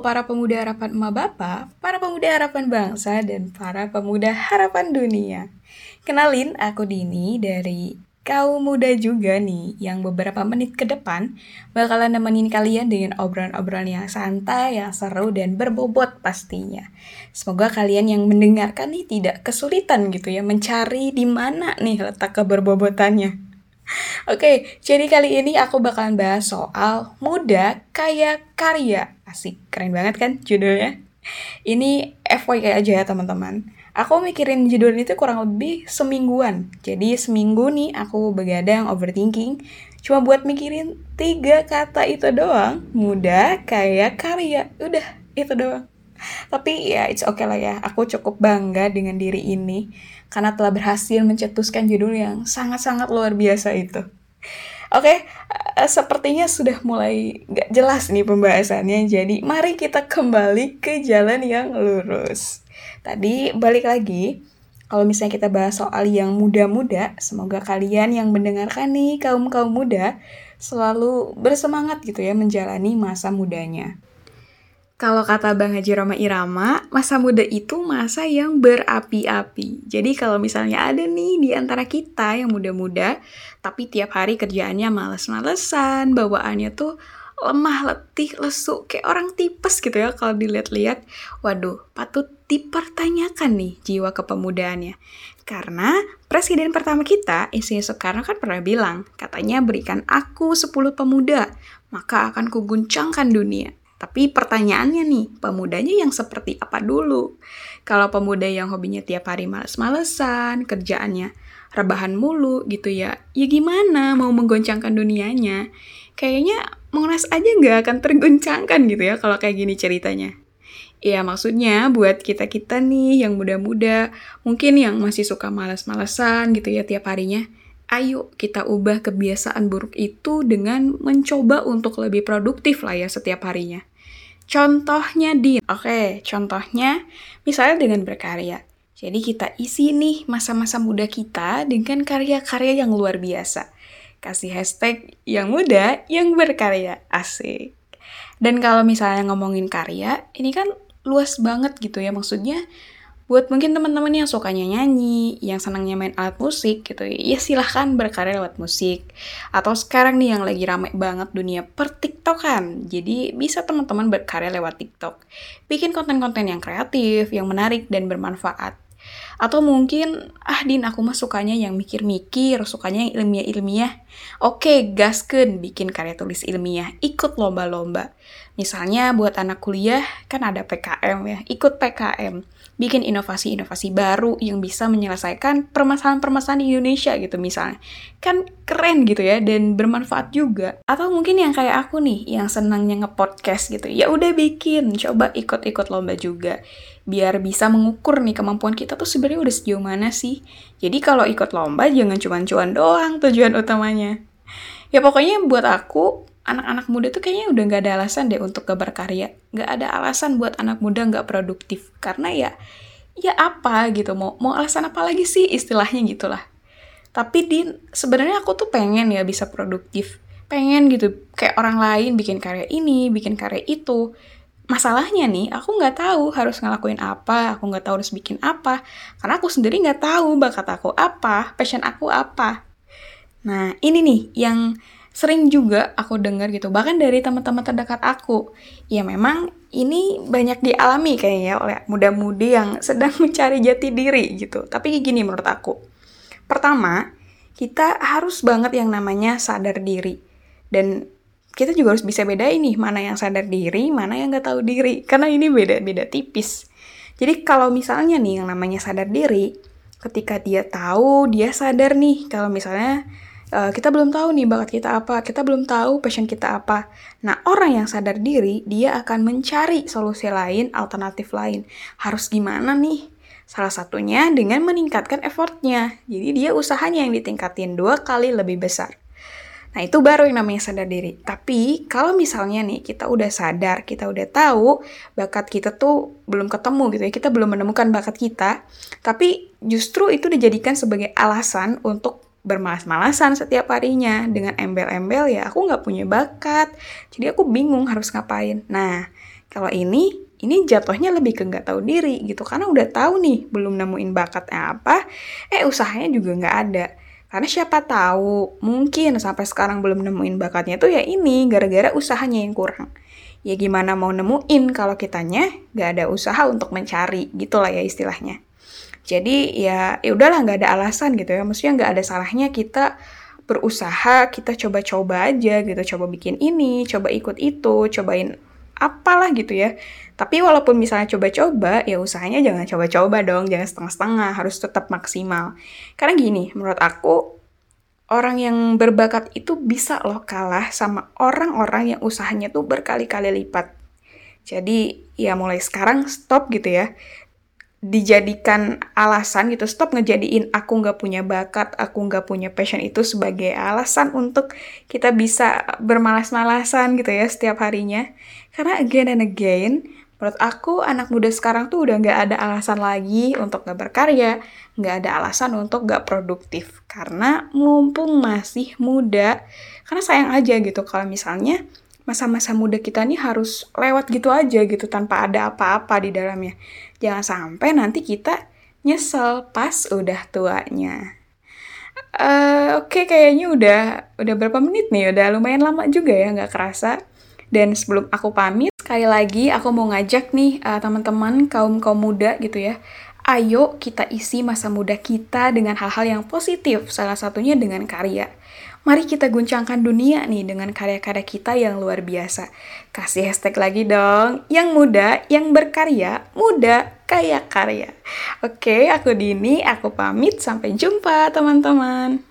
Para pemuda harapan emak bapak, para pemuda harapan bangsa, dan para pemuda harapan dunia. Kenalin, aku Dini dari kaum muda juga nih, yang beberapa menit ke depan bakalan nemenin kalian dengan obrolan-obrolan yang santai, yang seru, dan berbobot pastinya. Semoga kalian yang mendengarkan nih tidak kesulitan gitu ya, mencari di mana nih letak keberbobotannya. Oke, jadi kali ini aku bakalan bahas soal muda kaya karya. Asik, keren banget kan judulnya? Ini FYI aja ya teman-teman. Aku mikirin judul itu kurang lebih semingguan. Jadi seminggu nih aku begadang overthinking. Cuma buat mikirin tiga kata itu doang. Muda, kaya, karya. Udah, itu doang. Tapi ya it's okay lah ya. Aku cukup bangga dengan diri ini. Karena telah berhasil mencetuskan judul yang sangat-sangat luar biasa itu. Oke, okay, eh, sepertinya sudah mulai gak jelas nih pembahasannya. Jadi mari kita kembali ke jalan yang lurus. Tadi balik lagi, kalau misalnya kita bahas soal yang muda-muda, semoga kalian yang mendengarkan nih kaum-kaum muda selalu bersemangat gitu ya menjalani masa mudanya. Kalau kata Bang Haji Roma Irama, masa muda itu masa yang berapi-api. Jadi kalau misalnya ada nih di antara kita yang muda-muda, tapi tiap hari kerjaannya males-malesan, bawaannya tuh lemah, letih, lesu, kayak orang tipes gitu ya kalau dilihat-lihat. Waduh, patut dipertanyakan nih jiwa kepemudaannya. Karena presiden pertama kita, Insinyur Soekarno kan pernah bilang, katanya berikan aku 10 pemuda, maka akan kuguncangkan dunia. Tapi pertanyaannya nih, pemudanya yang seperti apa dulu? Kalau pemuda yang hobinya tiap hari males-malesan, kerjaannya rebahan mulu gitu ya, ya gimana mau menggoncangkan dunianya? Kayaknya Monas aja nggak akan tergoncangkan gitu ya kalau kayak gini ceritanya. Ya maksudnya buat kita-kita nih yang muda-muda, mungkin yang masih suka males-malesan gitu ya tiap harinya, ayo kita ubah kebiasaan buruk itu dengan mencoba untuk lebih produktif lah ya setiap harinya. Contohnya di, oke, contohnya misalnya dengan berkarya. Jadi kita isi nih masa-masa muda kita dengan karya-karya yang luar biasa. Kasih hashtag yang muda, yang berkarya. Asik. Dan kalau misalnya ngomongin karya, ini kan luas banget gitu ya. Maksudnya buat mungkin teman-teman yang sukanya nyanyi, yang senangnya main alat musik gitu, ya silahkan berkarya lewat musik. Atau sekarang nih yang lagi rame banget dunia per TikTokan, jadi bisa teman-teman berkarya lewat TikTok. Bikin konten-konten yang kreatif, yang menarik dan bermanfaat. Atau mungkin, ah Din, aku mah sukanya yang mikir-mikir, sukanya yang ilmiah-ilmiah. Oke, gasken bikin karya tulis ilmiah, ikut lomba-lomba. Misalnya buat anak kuliah, kan ada PKM ya, ikut PKM bikin inovasi-inovasi baru yang bisa menyelesaikan permasalahan-permasalahan di Indonesia gitu misalnya. Kan keren gitu ya dan bermanfaat juga. Atau mungkin yang kayak aku nih yang senangnya nge-podcast gitu. Ya udah bikin, coba ikut-ikut lomba juga. Biar bisa mengukur nih kemampuan kita tuh sebenarnya udah sejauh mana sih. Jadi kalau ikut lomba jangan cuan-cuan doang tujuan utamanya. Ya pokoknya buat aku anak-anak muda tuh kayaknya udah nggak ada alasan deh untuk gak berkarya. Nggak ada alasan buat anak muda nggak produktif. Karena ya, ya apa gitu. Mau, mau alasan apa lagi sih istilahnya gitulah. Tapi di sebenarnya aku tuh pengen ya bisa produktif. Pengen gitu, kayak orang lain bikin karya ini, bikin karya itu. Masalahnya nih, aku nggak tahu harus ngelakuin apa, aku nggak tahu harus bikin apa. Karena aku sendiri nggak tahu bakat aku apa, passion aku apa. Nah, ini nih yang sering juga aku dengar gitu. Bahkan dari teman-teman terdekat aku. Ya memang ini banyak dialami kayaknya oleh muda-mudi yang sedang mencari jati diri gitu. Tapi gini menurut aku. Pertama kita harus banget yang namanya sadar diri. Dan kita juga harus bisa beda ini mana yang sadar diri mana yang nggak tahu diri. Karena ini beda-beda tipis. Jadi kalau misalnya nih yang namanya sadar diri ketika dia tahu dia sadar nih. Kalau misalnya uh, kita belum tahu nih bakat kita apa, kita belum tahu passion kita apa. Nah, orang yang sadar diri, dia akan mencari solusi lain, alternatif lain. Harus gimana nih? Salah satunya dengan meningkatkan effortnya. Jadi dia usahanya yang ditingkatin dua kali lebih besar. Nah, itu baru yang namanya sadar diri. Tapi, kalau misalnya nih, kita udah sadar, kita udah tahu bakat kita tuh belum ketemu gitu ya, kita belum menemukan bakat kita, tapi justru itu dijadikan sebagai alasan untuk bermalas-malasan setiap harinya dengan embel-embel ya aku nggak punya bakat jadi aku bingung harus ngapain nah Kalau ini, ini jatuhnya lebih ke nggak tahu diri gitu. Karena udah tahu nih, belum nemuin bakatnya apa, eh usahanya juga nggak ada. Karena siapa tahu, mungkin sampai sekarang belum nemuin bakatnya tuh ya ini, gara-gara usahanya yang kurang. Ya gimana mau nemuin kalau kitanya nggak ada usaha untuk mencari, gitulah ya istilahnya. Jadi ya ya udahlah nggak ada alasan gitu ya. Maksudnya nggak ada salahnya kita berusaha, kita coba-coba aja gitu, coba bikin ini, coba ikut itu, cobain apalah gitu ya. Tapi walaupun misalnya coba-coba, ya usahanya jangan coba-coba dong, jangan setengah-setengah, harus tetap maksimal. Karena gini, menurut aku orang yang berbakat itu bisa loh kalah sama orang-orang yang usahanya tuh berkali-kali lipat. Jadi ya mulai sekarang stop gitu ya dijadikan alasan gitu stop ngejadiin aku nggak punya bakat aku nggak punya passion itu sebagai alasan untuk kita bisa bermalas-malasan gitu ya setiap harinya. Karena again and again menurut aku anak muda sekarang tuh udah nggak ada alasan lagi untuk nggak berkarya nggak ada alasan untuk nggak produktif. Karena mumpung masih muda karena sayang aja gitu kalau misalnya masa-masa muda kita nih harus lewat gitu aja gitu tanpa ada apa-apa di dalamnya. Jangan sampai nanti kita nyesel pas udah tuanya. Uh, Oke, okay, kayaknya udah udah berapa menit nih? Udah lumayan lama juga ya, nggak kerasa. Dan sebelum aku pamit, sekali lagi aku mau ngajak nih uh, teman-teman kaum kaum muda gitu ya. Ayo kita isi masa muda kita dengan hal-hal yang positif, salah satunya dengan karya. Mari kita guncangkan dunia nih dengan karya-karya kita yang luar biasa. Kasih hashtag lagi dong, yang muda, yang berkarya, muda, kaya karya. Oke, aku Dini, aku pamit, sampai jumpa teman-teman.